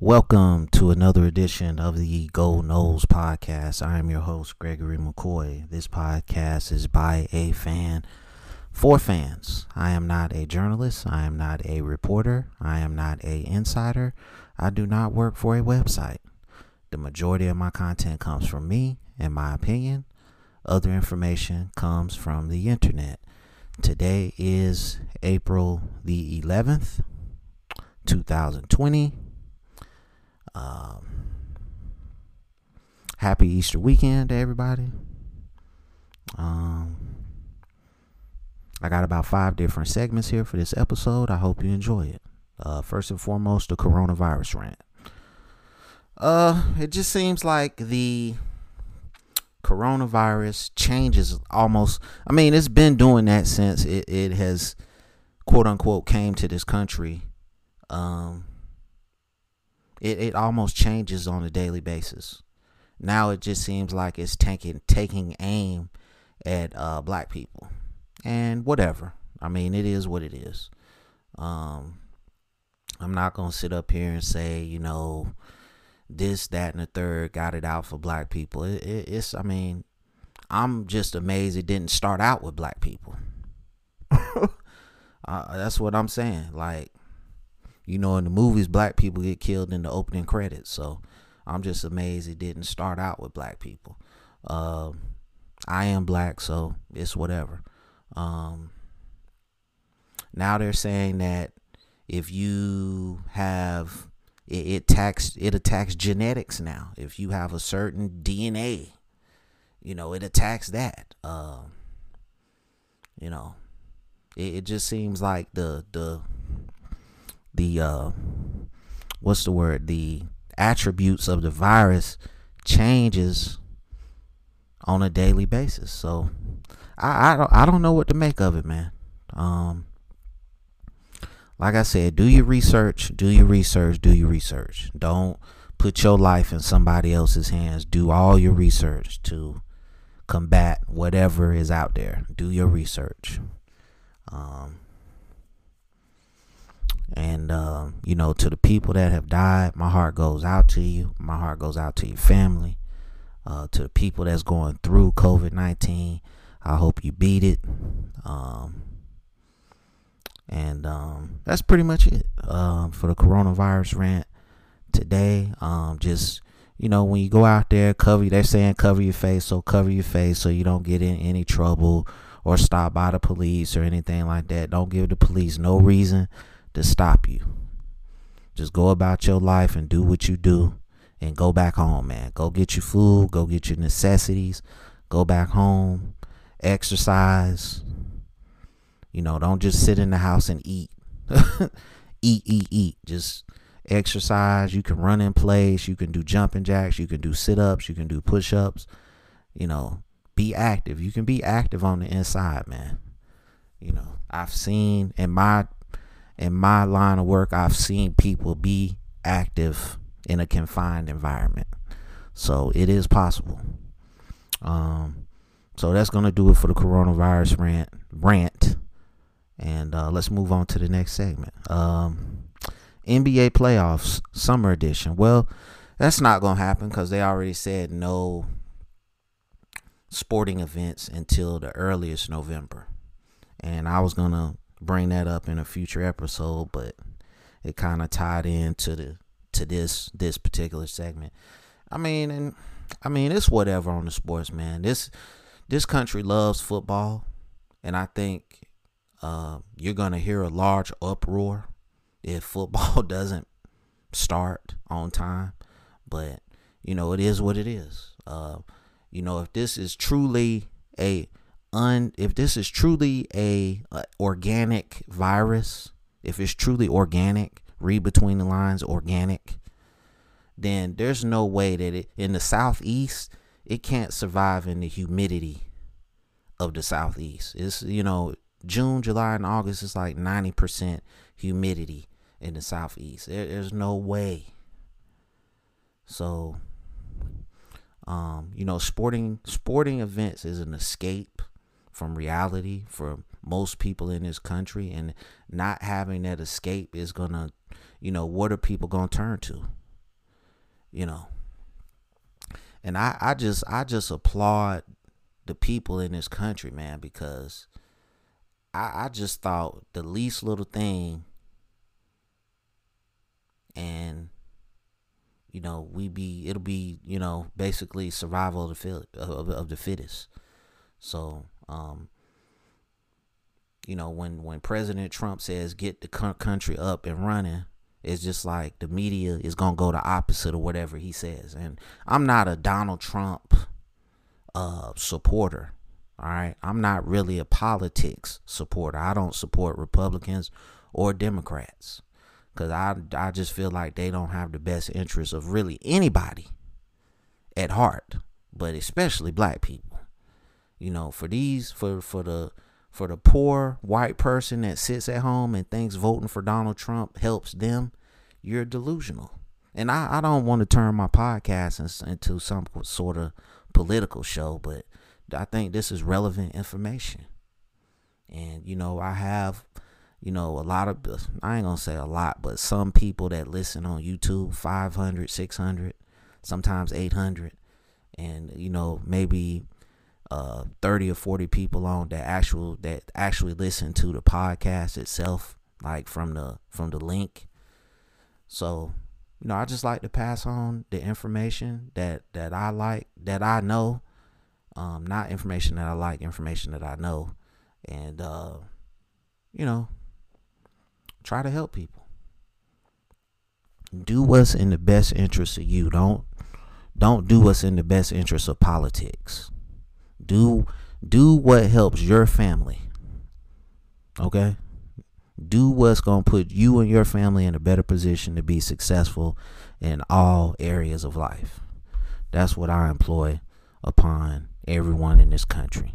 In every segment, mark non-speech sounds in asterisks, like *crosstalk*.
Welcome to another edition of the Gold Nose Podcast. I am your host, Gregory McCoy. This podcast is by a fan for fans. I am not a journalist. I am not a reporter. I am not a insider. I do not work for a website. The majority of my content comes from me and my opinion. Other information comes from the internet. Today is April the 11th, 2020. Um, happy Easter weekend to everybody. Um, I got about five different segments here for this episode. I hope you enjoy it. Uh, first and foremost, the coronavirus rant. Uh, it just seems like the coronavirus changes almost. I mean, it's been doing that since it, it has, quote unquote, came to this country. Um, it, it almost changes on a daily basis. Now it just seems like it's taking taking aim at uh, black people, and whatever. I mean, it is what it is. Um, I'm not gonna sit up here and say, you know, this, that, and the third got it out for black people. It, it, it's, I mean, I'm just amazed it didn't start out with black people. *laughs* uh, that's what I'm saying. Like, you know, in the movies, black people get killed in the opening credits. So I'm just amazed it didn't start out with black people. Uh, I am black, so it's whatever. Um, now they're saying that if you have it, it attacks it attacks genetics now. If you have a certain DNA, you know, it attacks that. Um, you know, it, it just seems like the the the uh what's the word? The attributes of the virus changes on a daily basis. So i i don't, I don't know what to make of it man. Um like i said do your research do your research do your research. Don't put your life in somebody else's hands. Do all your research to combat whatever is out there. Do your research. Um and, uh, you know, to the people that have died, my heart goes out to you. My heart goes out to your family. Uh, to the people that's going through COVID 19, I hope you beat it. Um, and um, that's pretty much it um, for the coronavirus rant today. Um, just, you know, when you go out there, cover, they're saying cover your face, so cover your face so you don't get in any trouble or stop by the police or anything like that. Don't give the police no reason to stop you. Just go about your life and do what you do and go back home, man. Go get your food, go get your necessities, go back home, exercise. You know, don't just sit in the house and eat. *laughs* eat, eat, eat. Just exercise. You can run in place. You can do jumping jacks. You can do sit ups. You can do push ups. You know, be active. You can be active on the inside, man. You know, I've seen in my in my line of work, I've seen people be active in a confined environment. So it is possible. Um, so that's gonna do it for the coronavirus rant. Rant, and uh, let's move on to the next segment. Um, NBA playoffs summer edition. Well, that's not gonna happen because they already said no sporting events until the earliest November, and I was gonna bring that up in a future episode, but it kind of tied into the to this this particular segment. I mean, and I mean it's whatever on the sports, man. This this country loves football, and I think uh, you're gonna hear a large uproar if *laughs* football doesn't start on time. But you know, it is what it is. Uh, you know, if this is truly a un if this is truly a, a organic virus, if it's truly organic, read between the lines organic, then there's no way that it in the southeast it can't survive in the humidity of the southeast. It's you know June, July, and August is like ninety percent humidity in the southeast. There, there's no way. So, um, you know, sporting sporting events is an escape from reality for most people in this country and not having that escape is gonna you know what are people gonna turn to you know. And I, I just I just applaud the people in this country, man, because I, I just thought the least little thing and you know we be it'll be you know basically survival of the fit, of, of the fittest so um you know when when president trump says get the country up and running it's just like the media is gonna go the opposite of whatever he says. And i'm not a donald trump uh supporter all right? I'm not really a politics supporter. I don't support republicans or democrats because I, I just feel like they don't have the best interests of really anybody at heart, but especially black people. You know, for these for for the for the poor white person that sits at home and thinks voting for Donald Trump helps them, you're delusional. And I, I don't want to turn my podcast into some sort of political show, but I think this is relevant information. And, you know, I have you know, a lot of, I ain't gonna say a lot, but some people that listen on YouTube, 500, 600, sometimes 800, and, you know, maybe uh 30 or 40 people on that actual that actually listen to the podcast itself like from the from the link so you know i just like to pass on the information that that i like that i know um not information that i like information that i know and uh you know Try to help people. Do what's in the best interest of you. Don't don't do what's in the best interest of politics. Do do what helps your family. Okay? Do what's going to put you and your family in a better position to be successful in all areas of life. That's what I employ upon everyone in this country.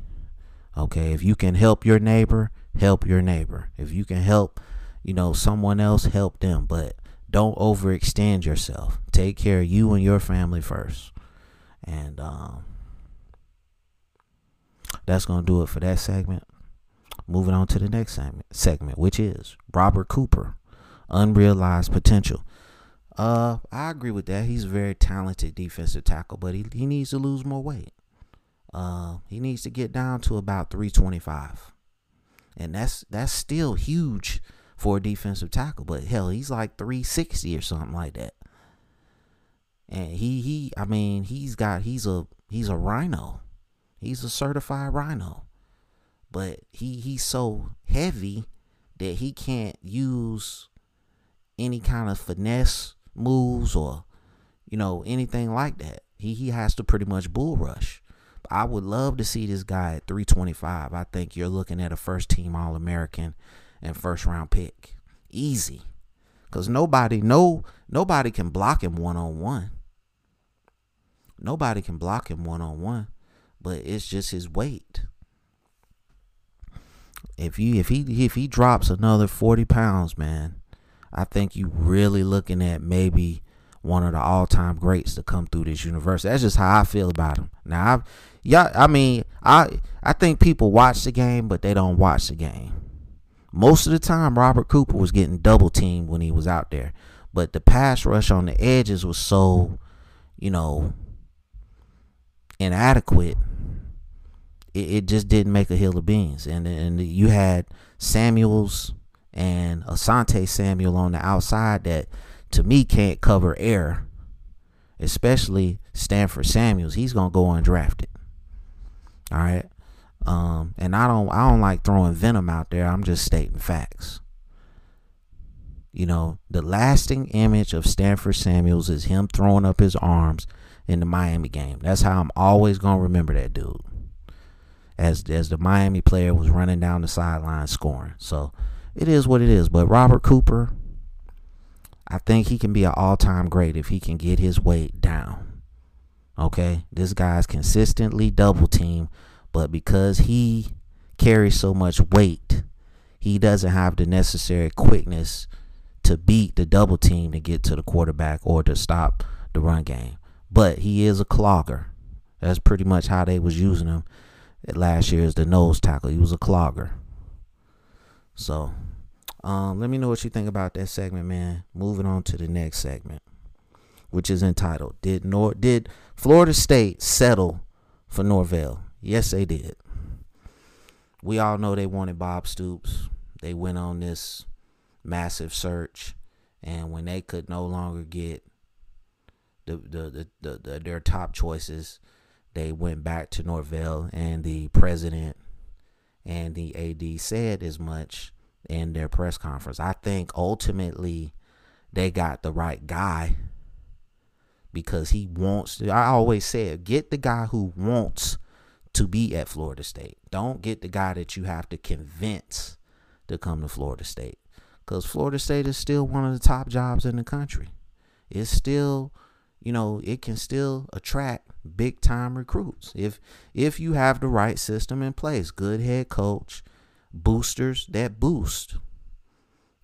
Okay? If you can help your neighbor, help your neighbor. If you can help you know, someone else help them, but don't overextend yourself. Take care of you and your family first. And um, that's going to do it for that segment. Moving on to the next segment, segment, which is Robert Cooper, unrealized potential. Uh, I agree with that. He's a very talented defensive tackle, but he, he needs to lose more weight. Uh, he needs to get down to about 325. And that's that's still huge for a defensive tackle. But hell, he's like 360 or something like that. And he he I mean, he's got he's a he's a rhino. He's a certified rhino. But he he's so heavy that he can't use any kind of finesse moves or you know anything like that. He he has to pretty much bull rush. I would love to see this guy at 325. I think you're looking at a first team All American and first round pick. Easy. Cause nobody no nobody can block him one on one. Nobody can block him one on one. But it's just his weight. If you if he if he drops another forty pounds, man, I think you really looking at maybe one of the all time greats to come through this universe. That's just how I feel about him. Now, I, yeah, I mean, I I think people watch the game, but they don't watch the game. Most of the time, Robert Cooper was getting double teamed when he was out there. But the pass rush on the edges was so, you know, inadequate. It, it just didn't make a hill of beans. And, and you had Samuels and Asante Samuel on the outside that, to me, can't cover air. Especially Stanford Samuels. He's to go undrafted. All right. Um, and I don't I don't like throwing venom out there. I'm just stating facts. You know, the lasting image of Stanford Samuels is him throwing up his arms in the Miami game. That's how I'm always gonna remember that dude. As as the Miami player was running down the sideline scoring. So it is what it is. But Robert Cooper, I think he can be an all time great if he can get his weight down. Okay? This guy's consistently double team, but because he carries so much weight, he doesn't have the necessary quickness to beat the double team to get to the quarterback or to stop the run game. But he is a clogger. That's pretty much how they was using him last year as the nose tackle. He was a clogger. So, um, let me know what you think about that segment, man. Moving on to the next segment. which is entitled Did Nor did Florida State settle for Norvell? Yes, they did. We all know they wanted Bob Stoops. They went on this massive search, and when they could no longer get the the, the, the, the their top choices, they went back to Norvell, and the president and the AD said as much in their press conference. I think ultimately they got the right guy because he wants to. I always said, get the guy who wants to be at Florida State. Don't get the guy that you have to convince to come to Florida State. Because Florida State is still one of the top jobs in the country. It's still, you know, it can still attract big time recruits if if you have the right system in place. Good head coach, boosters that boost.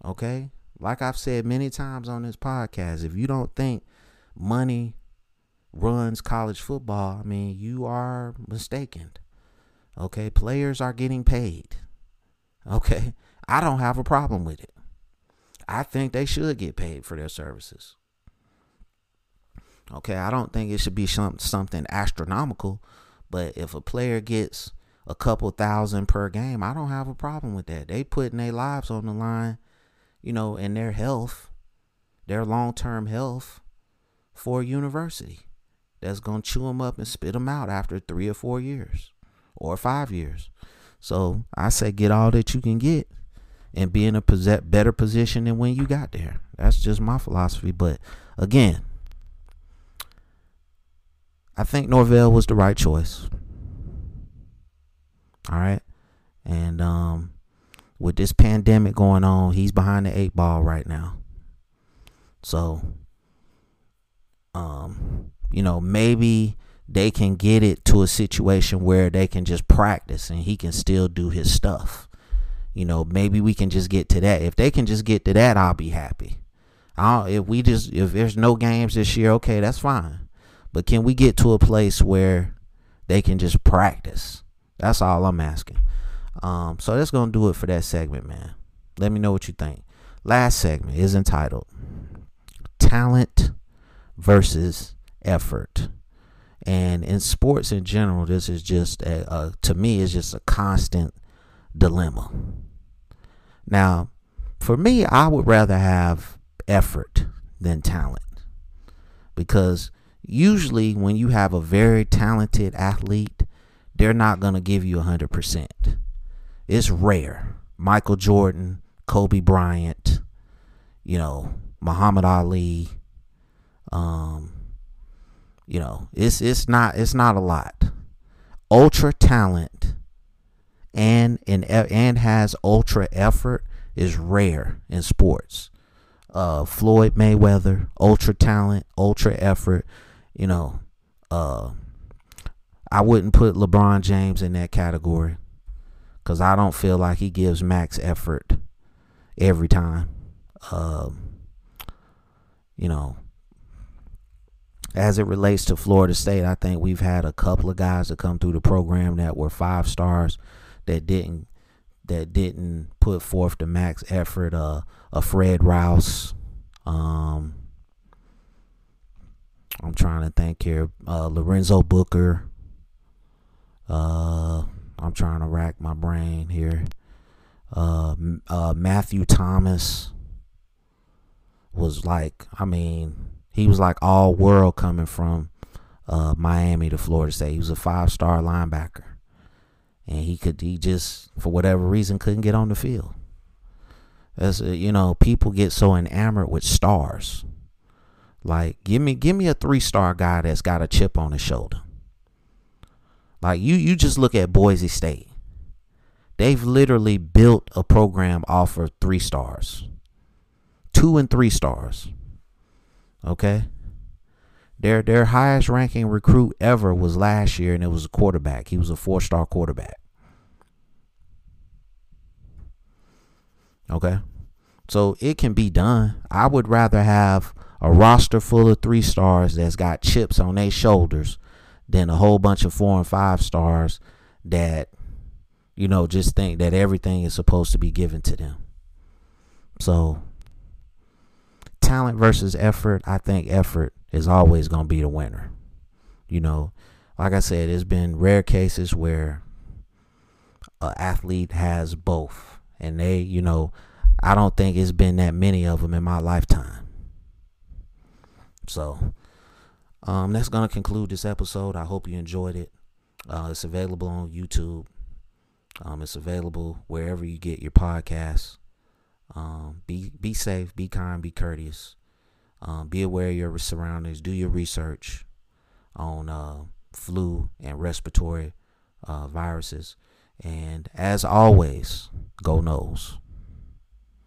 Okay? Like I've said many times on this podcast, if you don't think money runs college football, I mean, you are mistaken. Okay? Players are getting paid. Okay? I don't have a problem with it. I think they should get paid for their services. Okay, I don't think it should be some, something astronomical, but if a player gets a couple thousand per game, I don't have a problem with that. They putting their lives on the line, you know, and their health, their long-term health for university that's going to chew them up and spit them out after 3 or 4 years or 5 years. So, I say get all that you can get and be in a better position than when you got there. That's just my philosophy, but again, I think Norvell was the right choice. All right. And um, with this pandemic going on, he's behind the eight ball right now. So, um, you know, maybe they can get it to a situation where they can just practice and he can still do his stuff. You know, maybe we can just get to that. If they can just get to that, I'll be happy. I'll, if we just if there's no games this year, okay, that's fine. But can we get to a place where they can just practice? That's all I'm asking. Um, so that's gonna do it for that segment, man. Let me know what you think. Last segment is entitled Talent versus Effort. And in sports in general, this is just a, a to me is just a constant dilemma. Now, for me, I would rather have effort than talent because usually when you have a very talented athlete, they're not going to give you 100%. It's rare. Michael Jordan, Kobe Bryant, you know, Muhammad Ali, um, you know, it's it's not it's not a lot. Ultra talent and and and has ultra effort is rare in sports. Uh, Floyd Mayweather, ultra talent, ultra effort you know, uh, I wouldn't put LeBron James in that category because I don't feel like he gives max effort every time. Um, you know, as it relates to Florida State, I think we've had a couple of guys that come through the program that were five stars that didn't that didn't put forth the max effort. Uh, a Fred Rouse, um, I'm trying to think here. Uh, Lorenzo Booker. Uh, I'm trying to rack my brain here. Uh, uh, Matthew Thomas was like, I mean, he was like all world coming from uh, Miami to Florida State. He was a five star linebacker, and he could he just for whatever reason couldn't get on the field. As you know, people get so enamored with stars like give me give me a three star guy that's got a chip on his shoulder. Like you you just look at Boise State. They've literally built a program off of three stars. Two and three stars. Okay? Their their highest ranking recruit ever was last year and it was a quarterback. He was a four star quarterback. Okay? So it can be done. I would rather have a roster full of three stars that's got chips on their shoulders than a whole bunch of four and five stars that you know just think that everything is supposed to be given to them. So talent versus effort, I think effort is always going to be the winner. You know, like I said, there's been rare cases where an athlete has both, and they, you know, I don't think it's been that many of them in my lifetime. So, um, that's gonna conclude this episode. I hope you enjoyed it. Uh, it's available on YouTube. Um, it's available wherever you get your podcasts. Um, be be safe, be kind, be courteous. Um, be aware of your surroundings. Do your research on uh, flu and respiratory uh, viruses. And as always, go Noles.